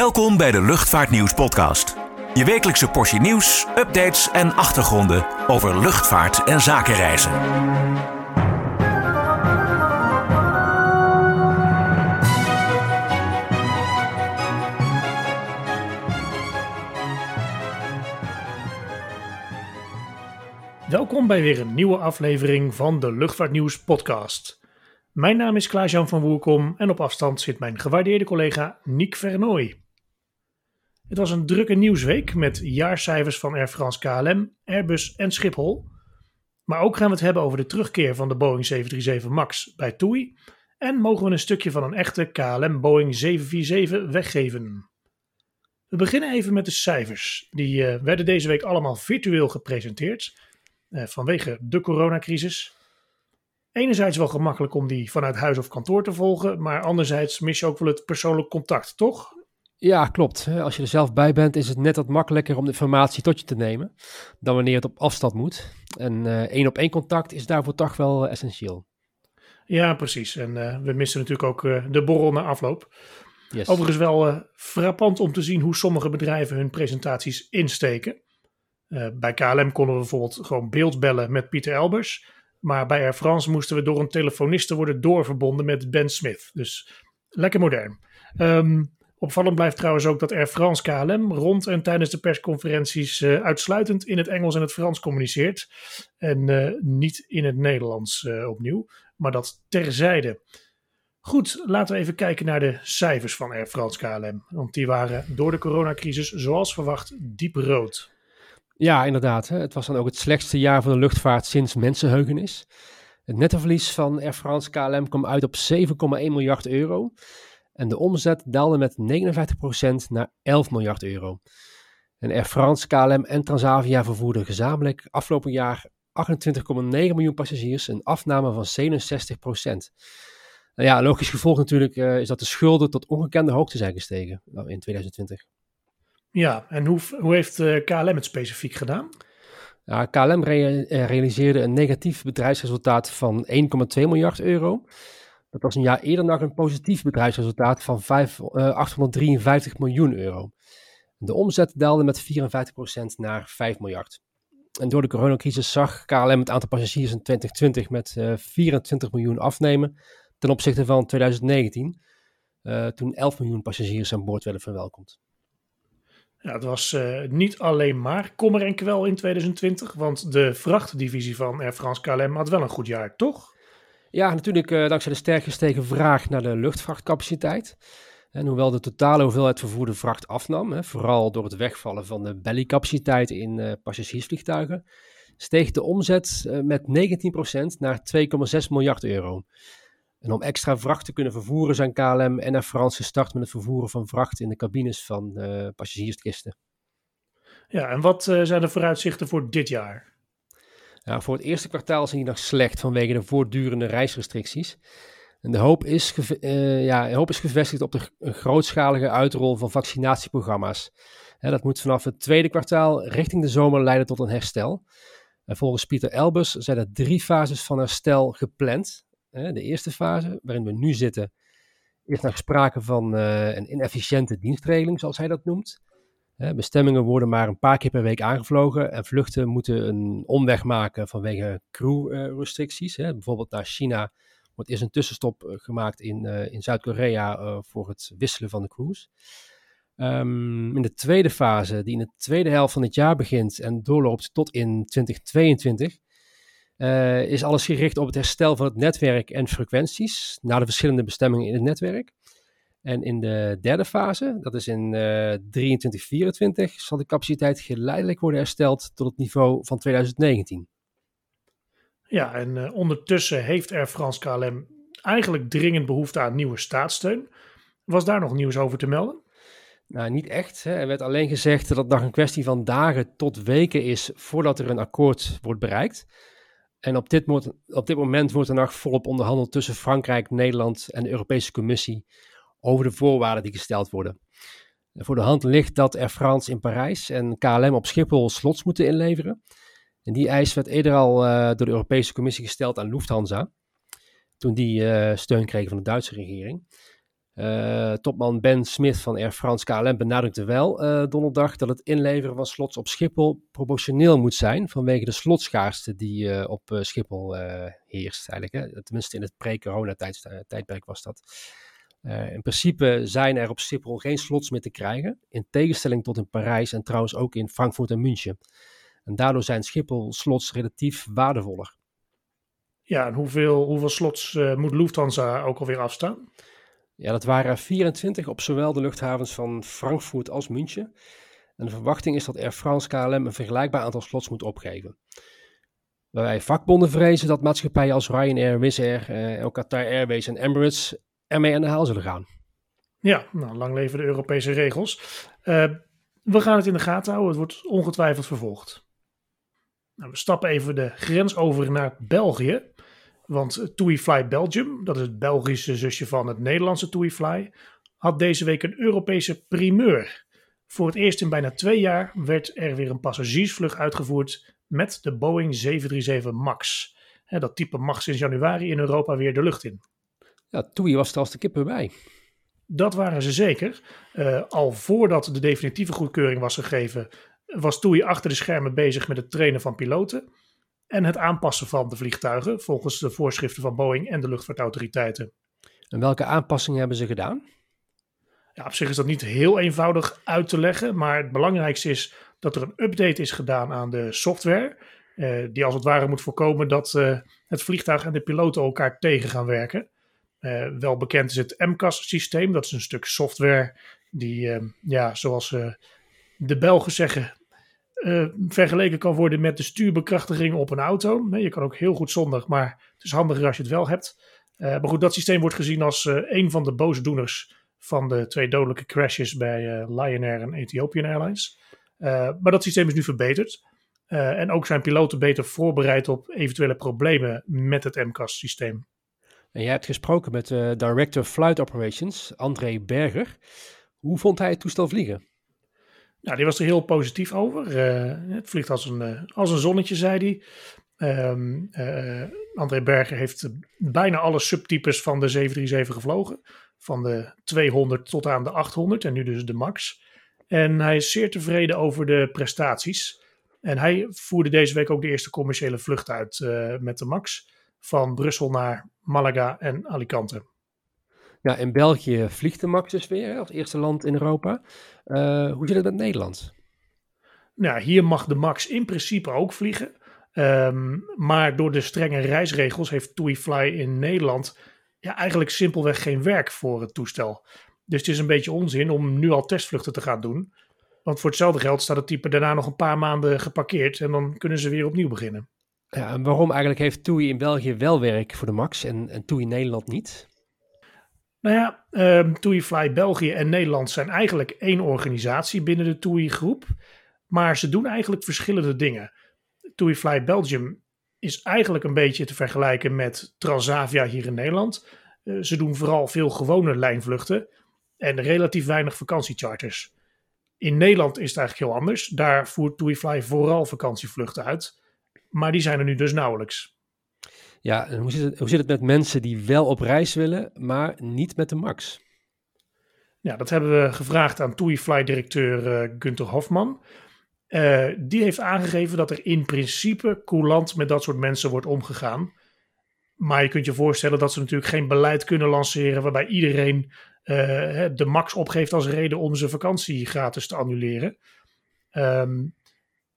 Welkom bij de Luchtvaartnieuws podcast. Je wekelijkse portie nieuws, updates en achtergronden over luchtvaart en zakenreizen. Welkom bij weer een nieuwe aflevering van de Luchtvaartnieuws podcast. Mijn naam is Klaas-Jan van Woerkom en op afstand zit mijn gewaardeerde collega Niek Vernooy. Het was een drukke nieuwsweek met jaarcijfers van Air France KLM, Airbus en Schiphol. Maar ook gaan we het hebben over de terugkeer van de Boeing 737 MAX bij TUI en mogen we een stukje van een echte KLM Boeing 747 weggeven. We beginnen even met de cijfers. Die uh, werden deze week allemaal virtueel gepresenteerd uh, vanwege de coronacrisis. Enerzijds wel gemakkelijk om die vanuit huis of kantoor te volgen, maar anderzijds mis je ook wel het persoonlijk contact, toch? Ja, klopt. Als je er zelf bij bent, is het net wat makkelijker om de informatie tot je te nemen dan wanneer het op afstand moet. En uh, één op één contact is daarvoor toch wel essentieel. Ja, precies. En uh, we missen natuurlijk ook uh, de borrel na afloop. Yes. Overigens wel frappant om te zien hoe sommige bedrijven hun presentaties insteken. bij KLM konden we bijvoorbeeld gewoon beeldbellen met Pieter Elbers. Maar bij Air France moesten we door een telefoniste worden doorverbonden met Ben Smith. Dus lekker modern. Um, Opvallend blijft trouwens ook dat Air France KLM rond en tijdens de persconferenties uh, uitsluitend in het Engels en het Frans communiceert. En uh, niet in het Nederlands uh, opnieuw, maar dat terzijde. Goed, laten we even kijken naar de cijfers van Air France KLM. Want die waren door de coronacrisis, zoals verwacht, diep rood. Ja, inderdaad. Hè. Het was dan ook het slechtste jaar van de luchtvaart sinds mensenheugenis. Het nettoverlies van Air France KLM kwam uit op 7,1 miljard euro. En de omzet daalde met 59% naar 11 miljard euro. En Air France, KLM en Transavia vervoerden gezamenlijk afgelopen jaar 28,9 miljoen passagiers, een afname van 67%. Nou ja, logisch gevolg natuurlijk uh, is dat de schulden tot ongekende hoogte zijn gestegen nou, in 2020. Ja, en hoe, hoe heeft uh, KLM het specifiek gedaan? Ja, KLM re eh, realiseerde een negatief bedrijfsresultaat van 1,2 miljard euro. Dat was een jaar eerder nog een positief bedrijfsresultaat van 5, uh, 853 miljoen euro. De omzet daalde met 54% naar 5 miljard. En door de coronacrisis zag KLM het aantal passagiers in 2020 met uh, 24 miljoen afnemen ten opzichte van 2019, uh, toen 11 miljoen passagiers aan boord werden verwelkomd. Ja, het was niet alleen maar kommer en kwel in 2020, want de vrachtdivisie van Air France KLM had wel een goed jaar, toch? Ja, natuurlijk uh, dankzij de sterk gestegen vraag naar de luchtvrachtcapaciteit. En hoewel de totale hoeveelheid vervoerde vracht afnam, hè, vooral door het wegvallen van de bellycapaciteit in uh, passagiersvliegtuigen, steeg de omzet uh, met 19% naar 2,6 miljard euro. En om extra vracht te kunnen vervoeren zijn KLM en Air France gestart met het vervoeren van vracht in de cabines van passagierskisten. Ja, en wat zijn de vooruitzichten voor dit jaar? Nou, voor het eerste kwartaal zijn die nog slecht vanwege de voortdurende reisrestricties. En de hoop is, uh, ja, hoop is gevestigd op de grootschalige uitrol van vaccinatieprogramma's. dat moet vanaf het tweede kwartaal richting de zomer leiden tot een herstel. En volgens Pieter Elbers zijn er drie fases van herstel gepland. de eerste fase, waarin we nu zitten, is nog sprake van uh, een inefficiënte dienstregeling, zoals hij dat noemt. Bestemmingen worden maar een paar keer per week aangevlogen en vluchten moeten een omweg maken vanwege crewrestricties. Bijvoorbeeld naar China wordt eerst een tussenstop eh, gemaakt in, uh, in Zuid-Korea uh, voor het wisselen van de crews. Um, in de tweede fase, die in de tweede helft van het jaar begint en doorloopt tot in 2022, uh, is alles gericht op het herstel van het netwerk en frequenties naar de verschillende bestemmingen in het netwerk. En in de derde fase, dat is in uh, 23, 24, zal de capaciteit geleidelijk worden hersteld tot het niveau van 2019. Ja, en uh, ondertussen heeft Air France KLM eigenlijk dringend behoefte aan nieuwe staatssteun. Was daar nog nieuws over te melden? Nou, niet echt. Hè. Er werd alleen gezegd dat het nog een kwestie van dagen tot weken is voordat er een akkoord wordt bereikt. En op dit, op dit moment wordt er nog volop onderhandeld tussen Frankrijk, Nederland en de Europese Commissie over de voorwaarden die gesteld worden. Voor de hand ligt dat Air France in Parijs en KLM op Schiphol slots moeten inleveren. En die eis werd eerder al uh, door de Europese Commissie gesteld aan Lufthansa, toen die uh, steun kregen van de Duitse regering. Uh, topman Ben Smith van Air France KLM benadrukte wel donderdag dat het inleveren van slots op Schiphol proportioneel moet zijn vanwege de slotschaarste die op Schiphol heerst eigenlijk. Hè? Tenminste in het pre-corona tijdperk was dat. In principe zijn er op Schiphol geen slots meer te krijgen, in tegenstelling tot in Parijs en trouwens ook in Frankfurt en München. En daardoor zijn Schiphol slots relatief waardevoller. Ja, en hoeveel, hoeveel slots moet Lufthansa ook alweer afstaan? Ja, dat waren 24 op zowel de luchthavens van Frankfurt als München. En de verwachting is dat Air France KLM een vergelijkbaar aantal slots moet opgeven. Waarbij vakbonden vrezen dat maatschappijen als Ryanair, Wizz Air, eh, Qatar Airways en Emirates ermee aan de haal zullen gaan. Ja, nou, lang leven de Europese regels. Uh, we gaan het in de gaten houden. Het wordt ongetwijfeld vervolgd. Nou, we stappen even de grens over naar België. Want TuiFly Belgium, dat is het Belgische zusje van het Nederlandse TuiFly, had deze week een Europese primeur. Voor het eerst in bijna twee jaar werd er weer een passagiersvlucht uitgevoerd met de Boeing 737 MAX. dat type mag sinds januari in Europa weer de lucht in. Ja, Tui was er als de kippen bij. Dat waren ze zeker. Uh, al voordat de definitieve goedkeuring was gegeven, was TUI achter de schermen bezig met het trainen van piloten en het aanpassen van de vliegtuigen volgens de voorschriften van Boeing en de luchtvaartautoriteiten. En welke aanpassingen hebben ze gedaan? Ja, op zich is dat niet heel eenvoudig uit te leggen, maar het belangrijkste is dat er een update is gedaan aan de software, eh, die als het ware moet voorkomen dat eh, het vliegtuig en de piloten elkaar tegen gaan werken. Eh, wel bekend is het MCAS-systeem, dat is een stuk software die, eh, ja, zoals eh, de Belgen zeggen, uh, vergeleken kan worden met de stuurbekrachtiging op een auto. je kan ook heel goed zonder, maar het is handiger als je het wel hebt. Maar goed, dat systeem wordt gezien als een van de boosdoeners van de twee dodelijke crashes bij Lion Air en Ethiopian Airlines. maar dat systeem is nu verbeterd. en ook zijn piloten beter voorbereid op eventuele problemen met het MCAS-systeem. En jij hebt gesproken met de Director Flight Operations, André Berger. Hoe vond hij het toestel vliegen? Nou, die was er heel positief over. Uh, het vliegt als een, uh, als een zonnetje, zei hij. Um, uh, André Berger heeft bijna alle subtypes van de 737 gevlogen. Van de 200 tot aan de 800 en nu dus de MAX. En hij is zeer tevreden over de prestaties. En hij voerde deze week ook de eerste commerciële vlucht uit met de MAX. Van Brussel naar Malaga en Alicante. Ja, in België vliegt de MAX dus weer als eerste land in Europa. Uh, hoe zit het met Nederland? Nou, hier mag de MAX in principe ook vliegen. Um, maar door de strenge reisregels heeft TuiFly in Nederland ja, eigenlijk simpelweg geen werk voor het toestel. Dus het is een beetje onzin om nu al testvluchten te gaan doen. Want voor hetzelfde geld staat het type daarna nog een paar maanden geparkeerd en dan kunnen ze weer opnieuw beginnen. Ja, en waarom eigenlijk heeft TUI in België wel werk voor de MAX en, en TUI Nederland niet? Nou ja, um, TUI België en Nederland zijn eigenlijk één organisatie binnen de TUI groep. Maar ze doen eigenlijk verschillende dingen. TUI Fly Belgium is eigenlijk een beetje te vergelijken met Transavia hier in Nederland. Uh, ze doen vooral veel gewone lijnvluchten en relatief weinig vakantiecharters. In Nederland is het eigenlijk heel anders. Daar voert TUI vooral vakantievluchten uit. Maar die zijn er nu dus nauwelijks. Ja, en hoe zit, het, hoe zit het met mensen die wel op reis willen, maar niet met de MAX? Ja, dat hebben we gevraagd aan TuiFly-directeur uh, eh, Gunther Hofman. Uh, die heeft aangegeven dat er in principe coulant met dat soort mensen wordt omgegaan. Maar je kunt je voorstellen dat ze natuurlijk geen beleid kunnen lanceren waarbij iedereen uh, de max opgeeft als reden om zijn vakantie gratis te annuleren. Um,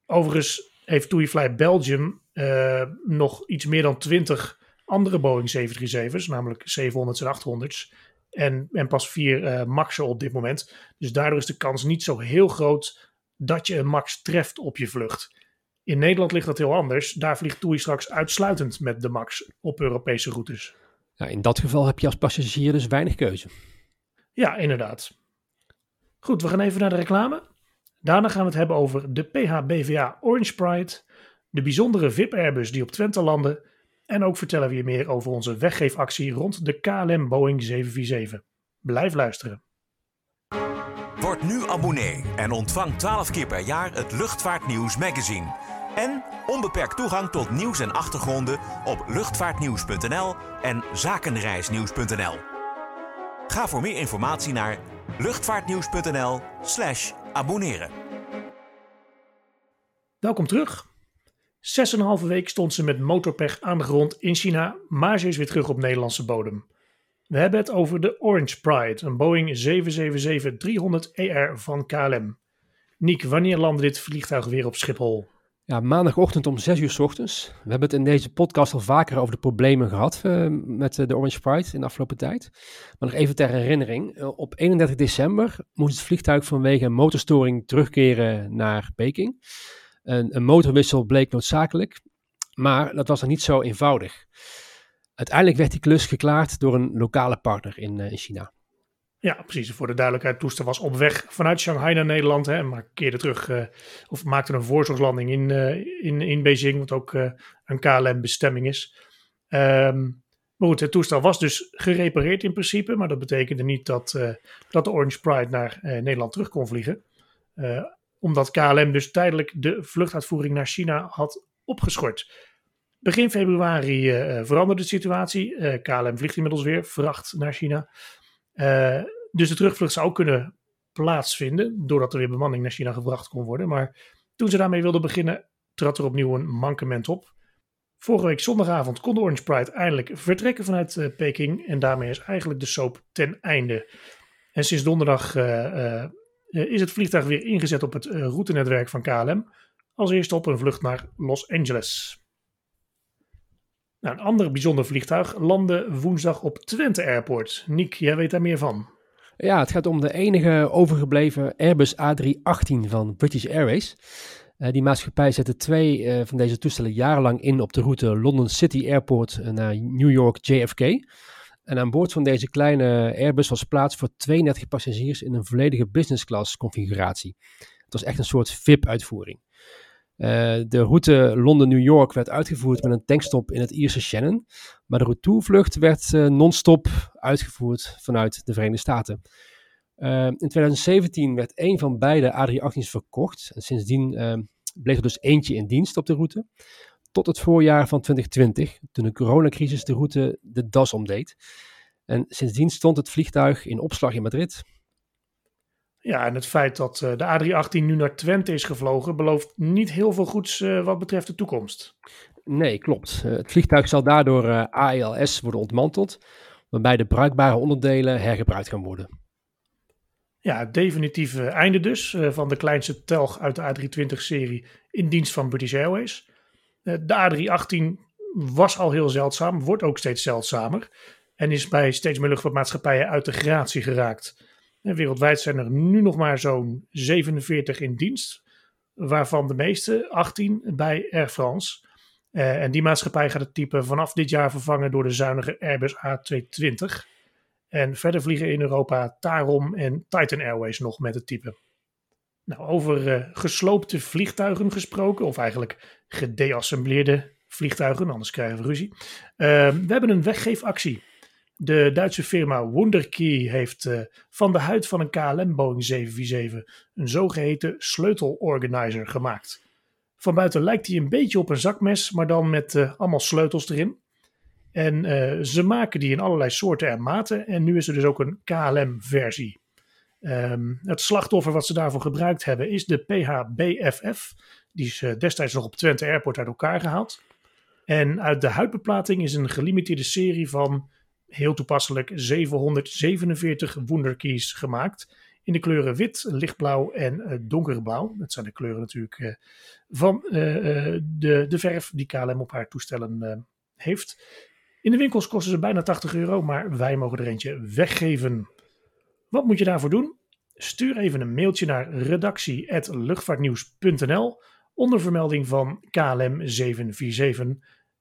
overigens heeft TuiFly Belgium uh, nog iets meer dan 20 andere Boeing 737's, namelijk 700's en 800's. En, en pas vier uh, Max'en op dit moment. Dus daardoor is de kans niet zo heel groot dat je een Max treft op je vlucht. In Nederland ligt dat heel anders. Daar vliegt TUI straks uitsluitend met de Max op Europese routes. Ja, in dat geval heb je als passagier dus weinig keuze. Ja, inderdaad. Goed, we gaan even naar de reclame. Daarna gaan we het hebben over de PHBVA Orange Pride, de bijzondere VIP-Airbus die op Twente landen en ook vertellen we je meer over onze weggeefactie rond de KLM Boeing 747. Blijf luisteren. Word nu abonnee en ontvang 12 keer per jaar het Luchtvaartnieuws magazine. En onbeperkt toegang tot nieuws en achtergronden op luchtvaartnieuws.nl en zakenreisnieuws.nl. Ga voor meer informatie naar luchtvaartnieuws.nl/slash abonneren. Welkom terug. Zes en een halve week stond ze met motorpech aan de grond in China, maar ze is weer terug op Nederlandse bodem. We hebben het over de Orange Pride, een Boeing 777-300ER van KLM. Niek, wanneer landde dit vliegtuig weer op Schiphol? Ja, maandagochtend om 6 uur s ochtends. We hebben het in deze podcast al vaker over de problemen gehad uh, met uh, de Orange Pride in de afgelopen tijd. Maar nog even ter herinnering. Uh, op 31 december moest het vliegtuig vanwege een motorstoring terugkeren naar Peking. Een, een motorwissel bleek noodzakelijk, maar dat was dan niet zo eenvoudig. Uiteindelijk werd die klus geklaard door een lokale partner in, in China. Ja, precies. Voor de duidelijkheid, toestel was op weg vanuit Shanghai naar Nederland, hè, maar keerde terug uh, of maakte een voorzorgslanding in, uh, in, in Beijing, wat ook uh, een KLM-bestemming is. Um, maar goed, het toestel was dus gerepareerd in principe, maar dat betekende niet dat, dat de Orange Pride naar Nederland terug kon vliegen. omdat KLM dus tijdelijk de vluchtuitvoering naar China had opgeschort. Begin februari veranderde de situatie. KLM vliegt inmiddels weer vracht naar China. Uh, dus de terugvlucht zou kunnen plaatsvinden, doordat er weer bemanning naar China gebracht kon worden. Maar toen ze daarmee wilden beginnen, trad er opnieuw een mankement op. Vorige week zondagavond kon de Orange Pride eindelijk vertrekken vanuit uh, Peking. En daarmee is eigenlijk de soap ten einde. En sinds donderdag uh, is het vliegtuig weer ingezet op het routenetwerk van KLM. Als eerste op een vlucht naar Los Angeles. Nou, een ander bijzonder vliegtuig landde woensdag op Twente Airport. Niek, jij weet daar meer van. Ja, het gaat om de enige overgebleven Airbus A318 van British Airways. Uh, die maatschappij zette twee uh, van deze toestellen jarenlang in op de route London City Airport naar New York JFK. En aan boord van deze kleine Airbus was plaats voor 32 passagiers in een volledige business class configuratie. Het was echt een soort VIP-uitvoering. Uh, de route Londen-New York werd uitgevoerd met een tankstop in het Ierse Shannon. Maar de retourvlucht werd uh, non-stop uitgevoerd vanuit de Verenigde Staten. Uh, in 2017 werd een van beide A318's verkocht. En sindsdien bleef er dus eentje in dienst op de route. Tot het voorjaar van 2020, toen de coronacrisis de route de das omdeed. En sindsdien stond het vliegtuig in opslag in Madrid. Ja, en het feit dat uh, de A318 nu naar Twente is gevlogen, belooft niet heel veel goeds uh, wat betreft de toekomst. Nee, klopt. Uh, het vliegtuig zal daardoor AELS worden ontmanteld, waarbij de bruikbare onderdelen hergebruikt gaan worden. Ja, het definitieve einde dus van de kleinste telg uit de A320-serie in dienst van British Airways. de A318 was al heel zeldzaam, wordt ook steeds zeldzamer en is bij steeds meer luchtvaartmaatschappijen uit de gratie geraakt. Wereldwijd zijn er nu nog maar zo'n 47 in dienst, waarvan de meeste 18 bij Air France. Uh, en die maatschappij gaat het type vanaf dit jaar vervangen door de zuinige Airbus A220. En verder vliegen in Europa Tarom en Titan Airways nog met het type. Nou, over uh, gesloopte vliegtuigen gesproken, of eigenlijk gedeassembleerde vliegtuigen, anders krijgen we ruzie. Uh, we hebben een weggeefactie. De Duitse firma Wunderkey heeft uh, van de huid van een KLM Boeing 747 een zogeheten sleutelorganizer gemaakt. Van buiten lijkt hij een beetje op een zakmes, maar dan met uh, allemaal sleutels erin. En uh, ze maken die in allerlei soorten en maten. En nu is er dus ook een KLM-versie. Um, het slachtoffer wat ze daarvoor gebruikt hebben is de PHBFF. Die is destijds nog op Twente Airport uit elkaar gehaald. En uit de huidbeplating is een gelimiteerde serie van heel toepasselijk 747 Wunderkeys gemaakt. In de kleuren wit, lichtblauw en uh, donkerblauw. Dat zijn de kleuren natuurlijk uh, van uh, de, de verf die KLM op haar toestellen heeft. In de winkels kosten ze bijna 80 euro, maar wij mogen er eentje weggeven. Wat moet je daarvoor doen? Stuur even een mailtje naar redactie.luchtvaartnieuws.nl onder vermelding van KLM 747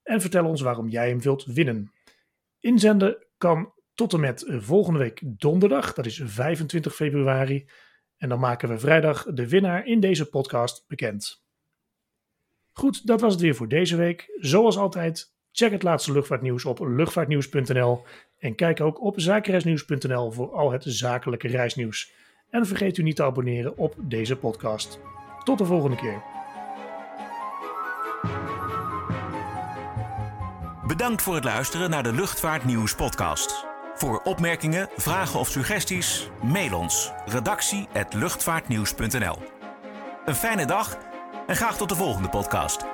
en vertel ons waarom jij hem wilt winnen. Inzenden kan tot en met volgende week donderdag, dat is 25 februari. En dan maken we vrijdag de winnaar in deze podcast bekend. Goed, dat was het weer voor deze week. Zoals altijd, check het laatste luchtvaartnieuws op luchtvaartnieuws.nl en kijk ook op zakenreisnieuws.nl voor al het zakelijke reisnieuws. En vergeet u niet te abonneren op deze podcast. Tot de volgende keer. Bedankt voor het luisteren naar de Luchtvaartnieuws podcast. Voor opmerkingen, vragen of suggesties, mail ons redactie@luchtvaartnieuws.nl. Een fijne dag en graag tot de volgende podcast.